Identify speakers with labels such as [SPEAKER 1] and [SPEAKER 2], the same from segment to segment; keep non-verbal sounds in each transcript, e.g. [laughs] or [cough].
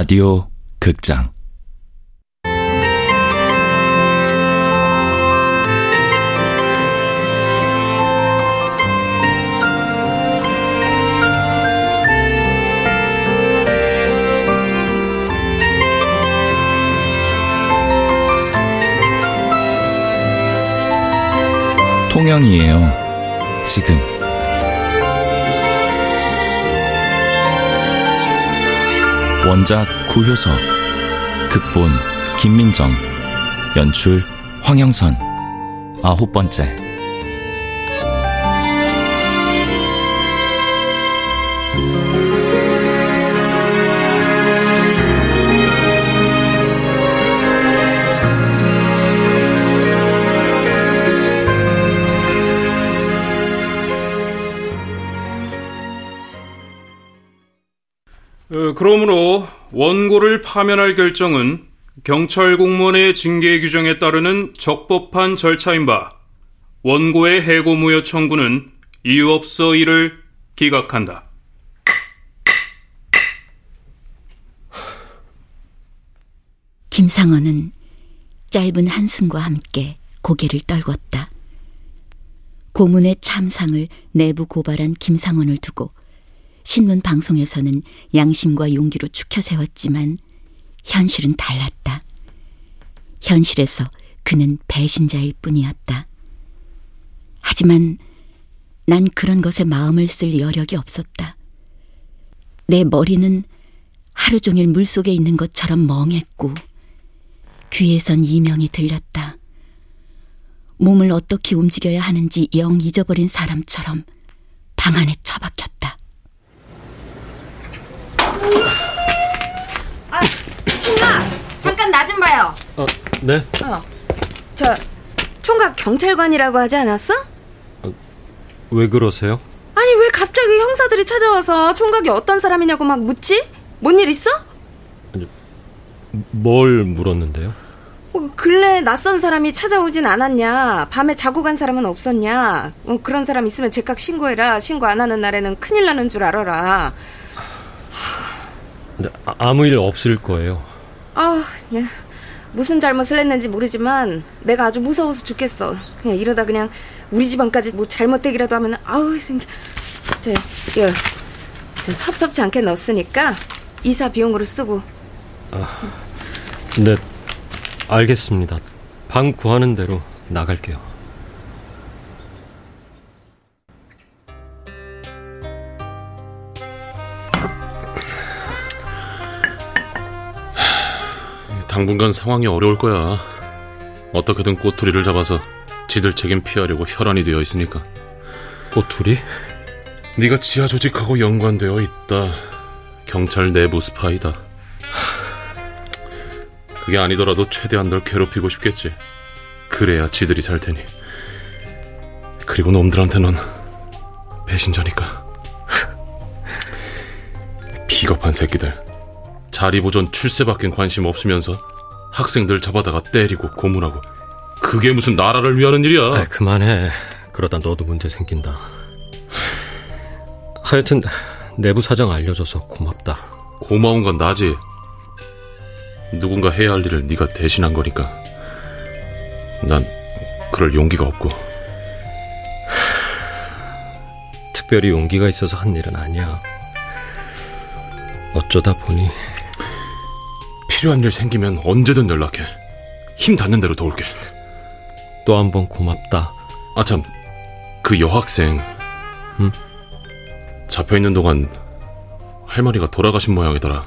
[SPEAKER 1] 라디오 극장 통영이에요. 지금. 원작 구효석, 극본 김민정, 연출 황영선, 아홉 번째.
[SPEAKER 2] 그러므로 원고를 파면할 결정은 경찰 공무원의 징계 규정에 따르는 적법한 절차인 바 원고의 해고무효 청구는 이유 없어 이를 기각한다.
[SPEAKER 3] 김상원은 짧은 한숨과 함께 고개를 떨궜다. 고문의 참상을 내부 고발한 김상원을 두고 신문 방송에서는 양심과 용기로 축혀 세웠지만 현실은 달랐다. 현실에서 그는 배신자일 뿐이었다. 하지만 난 그런 것에 마음을 쓸 여력이 없었다. 내 머리는 하루 종일 물 속에 있는 것처럼 멍했고 귀에선 이명이 들렸다. 몸을 어떻게 움직여야 하는지 영 잊어버린 사람처럼 방 안에 처박혔다.
[SPEAKER 4] 아, 총각! 잠깐 나 좀 봐요.
[SPEAKER 5] 어, 네?
[SPEAKER 4] 어, 저, 총각 경찰관이라고 하지 않았어?
[SPEAKER 5] 왜 그러세요?
[SPEAKER 4] 아니, 왜 갑자기 형사들이 찾아와서 총각이 어떤 사람이냐고 막 묻지? 뭔 일 있어?
[SPEAKER 5] 뭘 물었는데요?
[SPEAKER 4] 뭐, 근래 낯선 사람이 찾아오진 않았냐? 밤에 자고 간 사람은 없었냐? 어, 그런 사람 있으면 제각 신고해라. 신고 안 하는 날에는 큰일 나는 줄 알아라.
[SPEAKER 5] 아- 아무 일 없을 거예요.
[SPEAKER 4] 아, 야, 무슨 잘못을 했는지 모르지만 내가 아주 무서워서 죽겠어. 그냥 이러다 그냥 우리 집안까지 뭐 잘못되기라도 하면 아우, 생- 저 이거 저 섭섭지 않게 넣었으니까 이사 비용으로 쓰고.
[SPEAKER 5] 네, 알겠습니다. 방 구하는 대로 나갈게요.
[SPEAKER 6] 당분간 상황이 어려울 거야. 어떻게든 꼬투리를 잡아서 지들 책임 피하려고 혈안이 되어 있으니까.
[SPEAKER 5] 꼬투리?
[SPEAKER 6] 네가 지하 조직하고 연관되어 있다. 경찰 내부 스파이다. 그게 아니더라도 최대한 널 괴롭히고 싶겠지. 그래야 지들이 살 테니. 그리고 놈들한테 넌 배신자니까. [laughs] 비겁한 새끼들. 자리보존 출세밖엔 관심 없으면서 학생들 잡아다가 때리고 고문하고 그게 무슨 나라를 위하는 일이야.
[SPEAKER 5] 아, 그만해. 그러다 너도 문제 생긴다. 하여튼 내부 사정 알려줘서 고맙다.
[SPEAKER 6] 고마운 건 나지. 누군가 해야 할 일을 네가 대신한 거니까. 난 그럴 용기가 없고
[SPEAKER 5] 특별히 용기가 있어서 한 일은 아니야. 어쩌다 보니
[SPEAKER 6] 필요한 일 생기면 언제든 연락해. 힘 닿는 대로 도울게.
[SPEAKER 5] 또 한 번 고맙다.
[SPEAKER 6] 아 참, 그 여학생.
[SPEAKER 5] 응?
[SPEAKER 6] 잡혀 있는 동안 할머니가 돌아가신 모양이더라.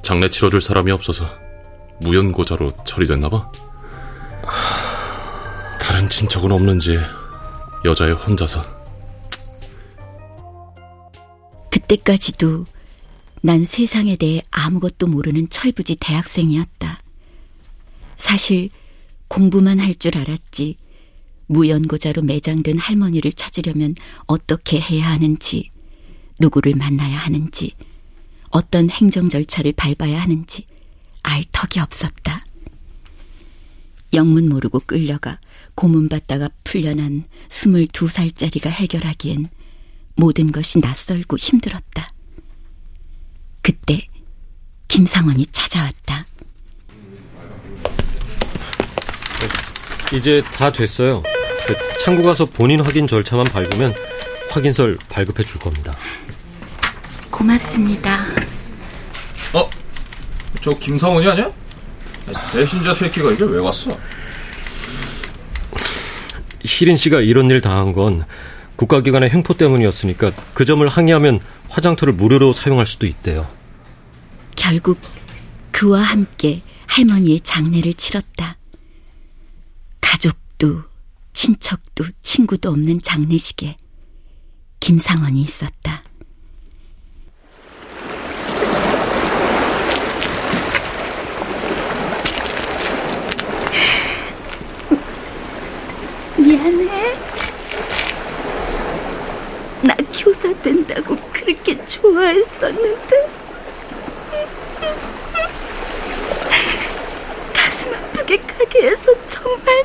[SPEAKER 6] 장례 치러줄 사람이 없어서 무연고자로 처리됐나 봐. 다른 친척은 없는지 여자애 혼자서
[SPEAKER 3] 그때까지도 난 세상에 대해 아무것도 모르는 철부지 대학생이었다. 사실 공부만 할 줄 알았지. 무연고자로 매장된 할머니를 찾으려면 어떻게 해야 하는지, 누구를 만나야 하는지, 어떤 행정 절차를 밟아야 하는지 알 턱이 없었다. 영문 모르고 끌려가 고문받다가 풀려난 22살짜리가 김상원이 찾아왔다.
[SPEAKER 5] 이제 다 됐어요. 그 창구 가서 본인 확인 절차만 밟으면 확인서를 발급해 줄 겁니다.
[SPEAKER 3] 고맙습니다.
[SPEAKER 7] 어? 저 김상원이 아니야? 배신자 새끼가 이게 왜 왔어?
[SPEAKER 5] 희린 씨가 이런 일 당한 건 국가기관의 횡포 때문이었으니까 그 점을 항의하면 화장터를 무료로 사용할 수도 있대요.
[SPEAKER 3] 결국 그와 함께 할머니의 장례를 치렀다. 가족도 친척도 친구도 없는 장례식에 김상원이 있었다. 미안해. 나 교사 된다고 그렇게 좋아했었는데. 가슴 아프게 가게 해서 정말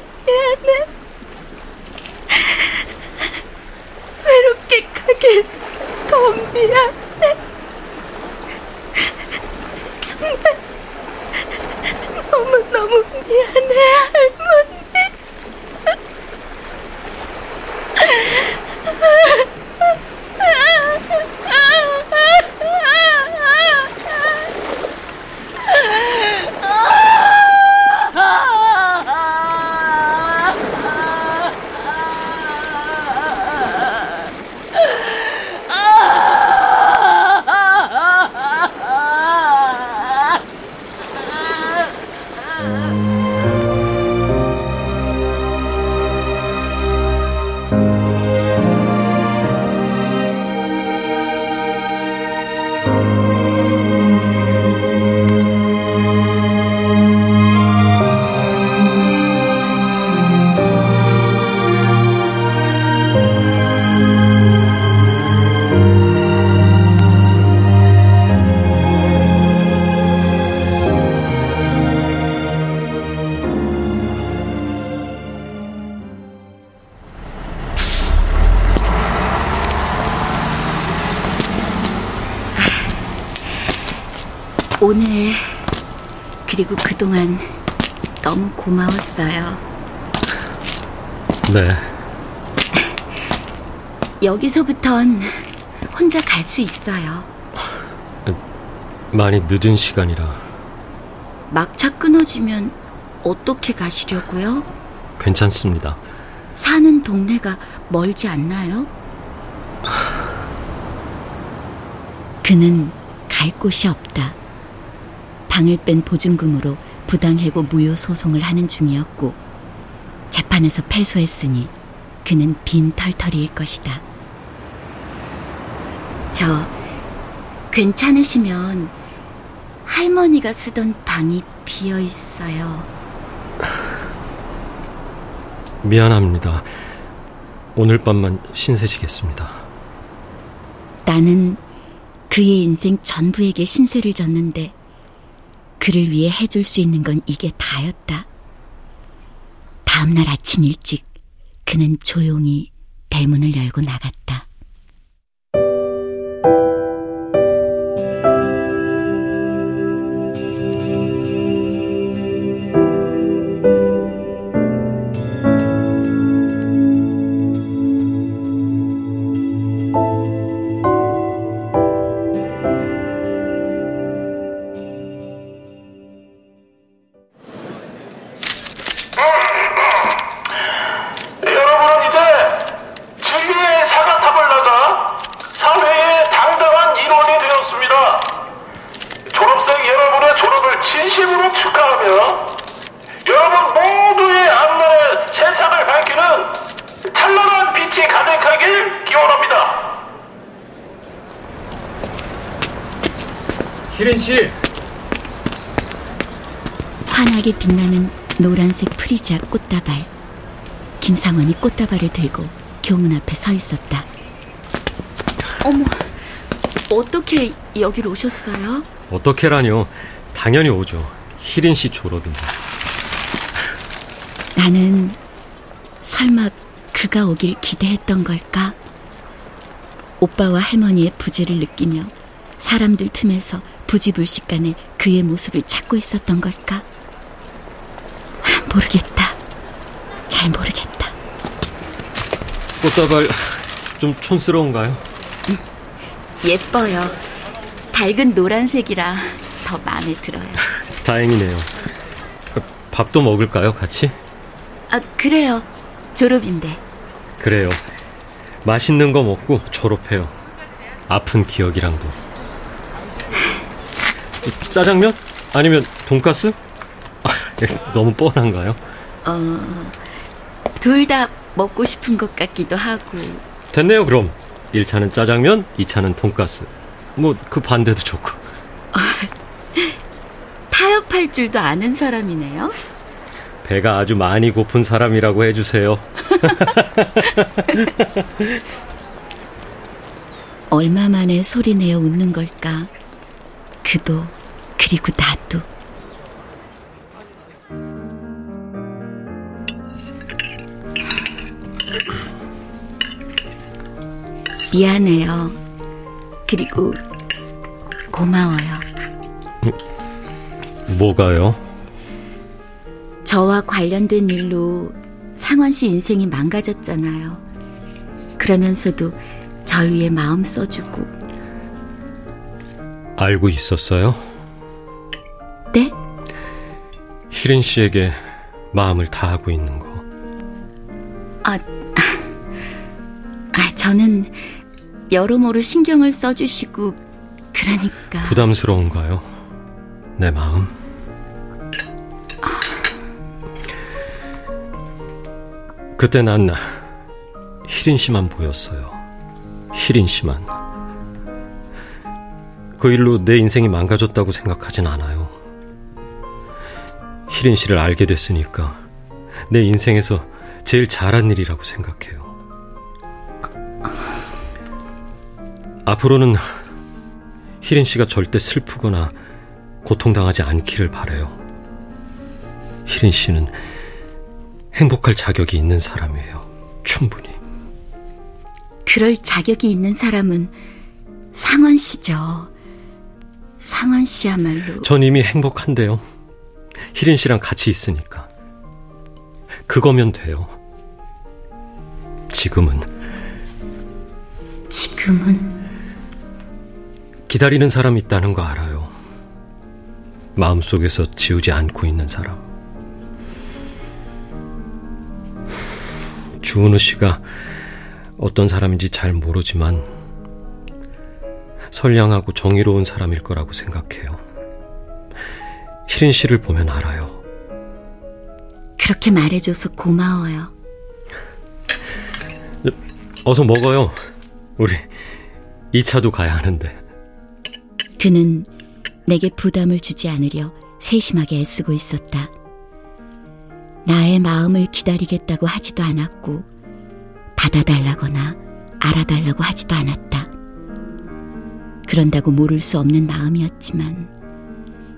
[SPEAKER 3] 오늘 그리고 그동안 너무 고마웠어요.
[SPEAKER 5] 네. [laughs]
[SPEAKER 3] 여기서부턴 혼자 갈 수 있어요.
[SPEAKER 5] 많이 늦은 시간이라
[SPEAKER 3] 막차 끊어지면 어떻게 가시려고요?
[SPEAKER 5] 괜찮습니다.
[SPEAKER 3] 사는 동네가 멀지 않나요? 그는 갈 곳이 없다. 방을 뺀 보증금으로 부당해고 무효 소송을 하는 중이었고 재판에서 패소했으니 그는 빈 털털이일 것이다. 저 괜찮으시면 할머니가 쓰던 방이 비어 있어요. [laughs]
[SPEAKER 5] 미안합니다. 오늘 밤만 신세지겠습니다.
[SPEAKER 3] 나는 그의 인생 전부에게 신세를 졌는데 그를 위해 해줄 수 있는 건 이게 다였다. 다음날 아침 일찍 그는 조용히 대문을 열고
[SPEAKER 8] 나갔다.
[SPEAKER 7] 희린 씨,
[SPEAKER 3] 환하게 빛나는 노란색 프리지아 꽃다발. 김상원이 꽃다발을 들고 교문 앞에 서 있었다. 어머, 어떻게 여기로 오셨어요?
[SPEAKER 5] 어떻게라뇨? 당연히 오죠. 희린 씨 졸업인데.
[SPEAKER 3] 나는 설마 그가 오길 기대했던 걸까? 오빠와 할머니의 부재를 느끼며 사람들 틈에서 부지불식간에 그의 모습을 찾고 있었던 걸까? 모르겠다. 잘 모르겠다.
[SPEAKER 5] 꽃다발 좀 촌스러운가요?
[SPEAKER 3] 예뻐요. 밝은 노란색이라 더 마음에 들어요. [laughs]
[SPEAKER 5] 다행이네요. 밥도 먹을까요, 같이?
[SPEAKER 3] 아, 그래요. 졸업인데.
[SPEAKER 5] 그래요. 맛있는 거 먹고 졸업해요. 아픈 기억이랑도. 짜장면? 아니면 돈가스? 아, 너무 뻔한가요?
[SPEAKER 3] 어, 둘 다 먹고 싶은 것 같기도 하고.
[SPEAKER 5] 됐네요, 그럼. 1차는 짜장면, 2차는 돈가스. 뭐, 그 반대도 좋고. [laughs]
[SPEAKER 3] 타협할 줄도 아는 사람이네요.
[SPEAKER 5] 배가 아주 많이 고픈 사람이라고 해주세요. [laughs]
[SPEAKER 3] 얼마 만에 소리내어 웃는 걸까? 그도, 그리고 나도. 미안해요. 그리고 고마워요.
[SPEAKER 5] 뭐가요?
[SPEAKER 3] 저와 관련된 일로 상원 씨 인생이 망가졌잖아요. 그러면서도 절 위해 마음 써주고.
[SPEAKER 5] 알고 있었어요?
[SPEAKER 3] 네?
[SPEAKER 5] 희린 씨에게 마음을 다하고 있는 거.
[SPEAKER 3] 아, 아 저는 여러모로 신경을 써주시고 그러니까
[SPEAKER 5] 부담스러운가요? 내 마음. 그때 난 희린 씨만 보였어요. 희린 씨만. 그 일로 내 인생이 망가졌다고 생각하진 않아요. 희린 씨를 알게 됐으니까 내 인생에서 제일 잘한 일이라고 생각해요. 앞으로는 희린 씨가 절대 슬프거나 고통당하지 않기를 바래요. 희린 씨는 행복할 자격이 있는 사람이에요. 충분히.
[SPEAKER 3] 그럴 자격이 있는 사람은 상원 씨죠. 상원 씨야말로.
[SPEAKER 5] 전 이미 행복한데요. 희린 씨랑 같이 있으니까. 그거면 돼요. 지금은.
[SPEAKER 3] 지금은?
[SPEAKER 5] 기다리는 사람 있다는 거 알아요. 마음속에서 지우지 않고 있는 사람. 주은우 씨가 어떤 사람인지 잘 모르지만 선량하고 정의로운 사람일 거라고 생각해요. 희린 씨를 보면 알아요.
[SPEAKER 3] 그렇게 말해줘서 고마워요.
[SPEAKER 5] 어서 먹어요. 우리 2차도 가야 하는데.
[SPEAKER 3] 그는 내게 부담을 주지 않으려 세심하게 애쓰고 있었다. 나의 마음을 기다리겠다고 하지도 않았고, 받아달라거나 알아달라고 하지도 않았다. 그런다고 모를 수 없는 마음이었지만,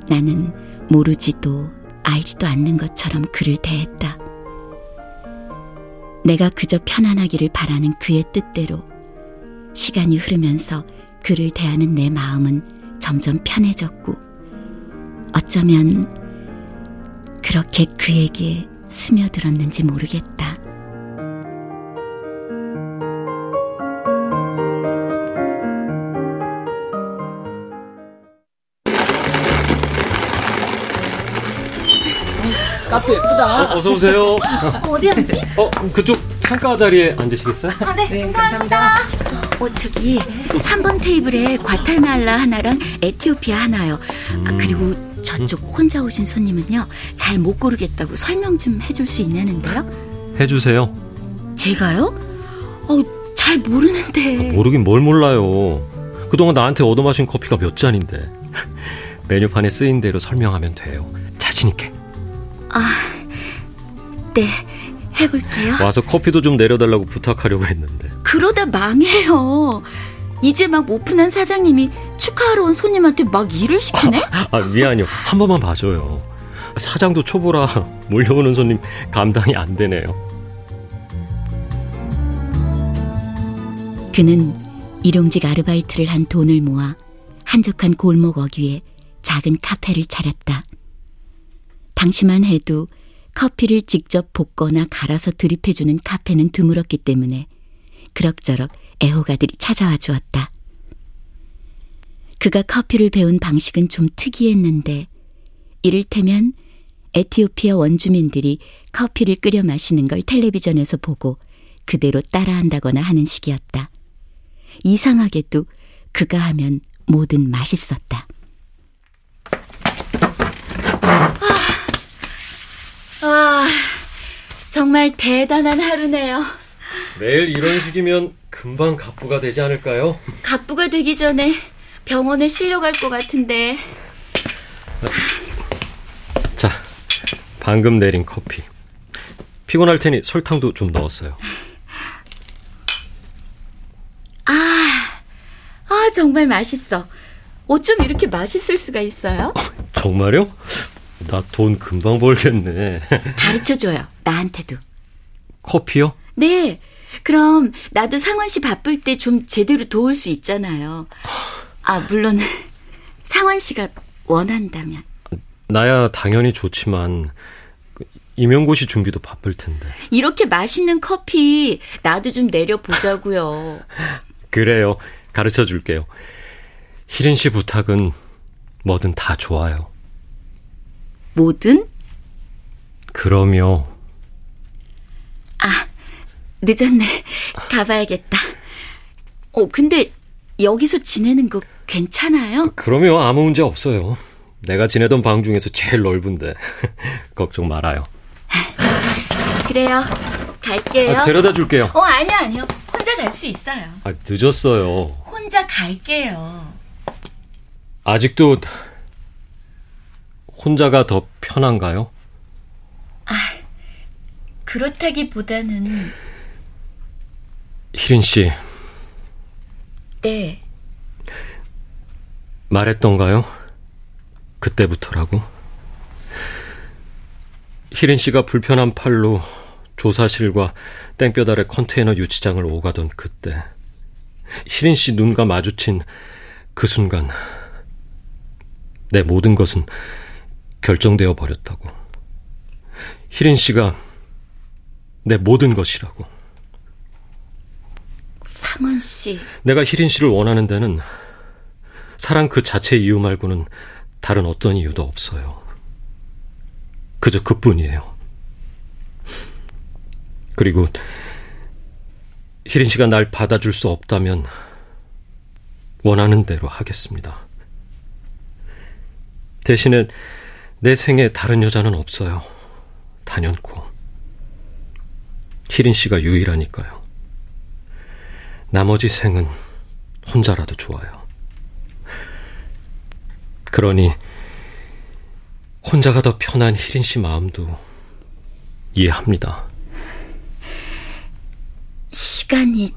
[SPEAKER 3] 나는 모르지도 알지도 않는 것처럼 그를 대했다. 내가 그저 편안하기를 바라는 그의 뜻대로 시간이 흐르면서 그를 대하는 내 마음은 점점 편해졌고 어쩌면 그렇게 그에게 스며들었는지 모르겠다.
[SPEAKER 9] 카페 예쁘다.
[SPEAKER 5] 어, 서 오세요.
[SPEAKER 9] 어디 앉지?
[SPEAKER 5] 어, 그쪽 창가 자리에 앉으시겠어요?
[SPEAKER 9] 아, 네, 네 감사합니다.
[SPEAKER 3] 어, 저기 3번 테이블에 과탈말라 하나랑 에티오피아 하나요. 아, 그리고 저쪽 혼자 오신 손님은요. 잘 못 고르겠다고 설명 좀 해줄 수 있냐는데요.
[SPEAKER 5] 해주세요.
[SPEAKER 3] 제가요? 어, 잘 모르는데.
[SPEAKER 5] 아, 모르긴 뭘 몰라요. 그동안 나한테 얻어마신 커피가 몇 잔인데. [laughs] 메뉴판에 쓰인 대로 설명하면 돼요. 자신 있게.
[SPEAKER 3] 아, 네. 해볼게요.
[SPEAKER 5] 와서 커피도 좀 내려달라고 부탁하려고 했는데.
[SPEAKER 3] 그러다 망해요. 이제 막 오픈한 사장님이 축하하러 온 손님한테 막 일을 시키네?
[SPEAKER 5] 아, 미안해요. 한 번만 봐줘요. 사장도 초보라 몰려오는 손님 감당이 안 되네요.
[SPEAKER 3] 그는 일용직 아르바이트를 한 돈을 모아 한적한 골목 어귀에 작은 카페를 차렸다. 당시만 해도 커피를 직접 볶거나 갈아서 드립해주는 카페는 드물었기 때문에 그럭저럭 애호가들이 찾아와 주었다. 그가 커피를 배운 방식은 좀 특이했는데 이를테면 에티오피아 원주민들이 커피를 끓여 마시는 걸 텔레비전에서 보고 그대로 따라한다거나 하는 식이었다. 이상하게도 그가 하면 뭐든 맛있었다. 와, 정말 대단한 하루네요.
[SPEAKER 5] 매일 이런 식이면 금방 갑부가 되지 않을까요?
[SPEAKER 3] 갑부가 되기 전에 병원에 실려갈 것 같은데.
[SPEAKER 5] 자, 방금 내린 커피. 피곤할 테니 설탕도 좀 넣었어요.
[SPEAKER 3] 아, 아, 정말 맛있어. 어쩜 이렇게 맛있을 수가 있어요?
[SPEAKER 5] 정말요? 나 돈 금방 벌겠네. [laughs]
[SPEAKER 3] 가르쳐 줘요. 나한테도.
[SPEAKER 5] 커피요?
[SPEAKER 3] 네. 그럼 나도 상원 씨 바쁠 때 좀 제대로 도울 수 있잖아요. 아, 물론 [laughs] 상원 씨가 원한다면.
[SPEAKER 5] 나야 당연히 좋지만 그 임용고 씨 준비도 바쁠 텐데.
[SPEAKER 3] 이렇게 맛있는 커피 나도 좀 내려 보자고요. [laughs]
[SPEAKER 5] 그래요. 가르쳐 줄게요. 희린 씨 부탁은 뭐든 다 좋아요.
[SPEAKER 3] 뭐든?
[SPEAKER 5] 그럼요.
[SPEAKER 3] 아, 늦었네. 가봐야겠다. 어, 근데 여기서 지내는 거 괜찮아요?
[SPEAKER 5] 그럼요. 아무 문제 없어요. 내가 지내던 방 중에서 제일 넓은데. [laughs] 걱정 말아요.
[SPEAKER 3] 그래요. 갈게요.
[SPEAKER 5] 아, 데려다 줄게요.
[SPEAKER 3] 어, 아니요, 아니요. 혼자 갈 수 있어요.
[SPEAKER 5] 아, 늦었어요.
[SPEAKER 3] 혼자 갈게요.
[SPEAKER 5] 아직도 혼자가 더 편한가요?
[SPEAKER 3] 그렇다기보다는
[SPEAKER 5] 희린 씨
[SPEAKER 3] 네.
[SPEAKER 5] 말했던가요? 그때부터라고? 희린 씨가 불편한 팔로 조사실과 땡볕 아래 컨테이너 유치장을 오가던 그때 희린 씨 눈과 마주친 그 순간 내 모든 것은 결정되어 버렸다고. 희린 씨가 내 모든 것이라고.
[SPEAKER 3] 상원 씨.
[SPEAKER 5] 내가 희린 씨를 원하는 데는 사랑 그 자체 이유 말고는 다른 어떤 이유도 없어요. 그저 그뿐이에요. 그리고 희린 씨가 날 받아줄 수 없다면 원하는 대로 하겠습니다. 대신에 내 생에 다른 여자는 없어요. 단연코. 희린 씨가 유일하니까요. 나머지 생은 혼자라도 좋아요. 그러니 혼자가 더 편한 희린 씨 마음도 이해합니다.
[SPEAKER 3] 시간이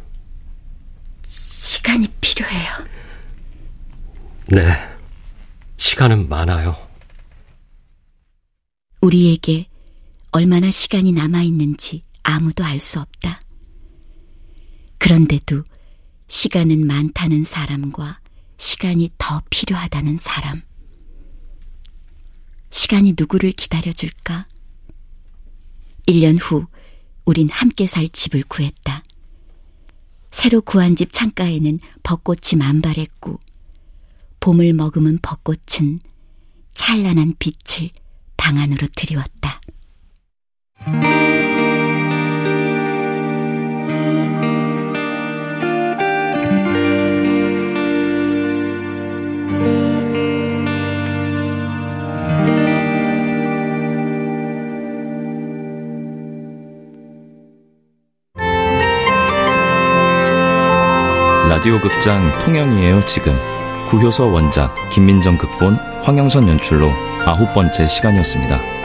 [SPEAKER 3] 시간이 필요해요.
[SPEAKER 5] 네. 시간은 많아요.
[SPEAKER 3] 우리에게 얼마나 시간이 남아 있는지 아무도 알 수 없다. 그런데도 시간은 많다는 사람과 시간이 더 필요하다는 사람. 시간이 누구를 기다려줄까? 1년 후, 우린 함께 살 집을 구했다. 새로 구한 집 창가에는 벚꽃이 만발했고, 봄을 머금은 벚꽃은 찬란한 빛을 방 안으로 들이웠다.
[SPEAKER 1] 라디오 극장 통연이에요 지금 구효서 원작 김민정 극본 황영선 연출로 아홉 번째 시간이었습니다.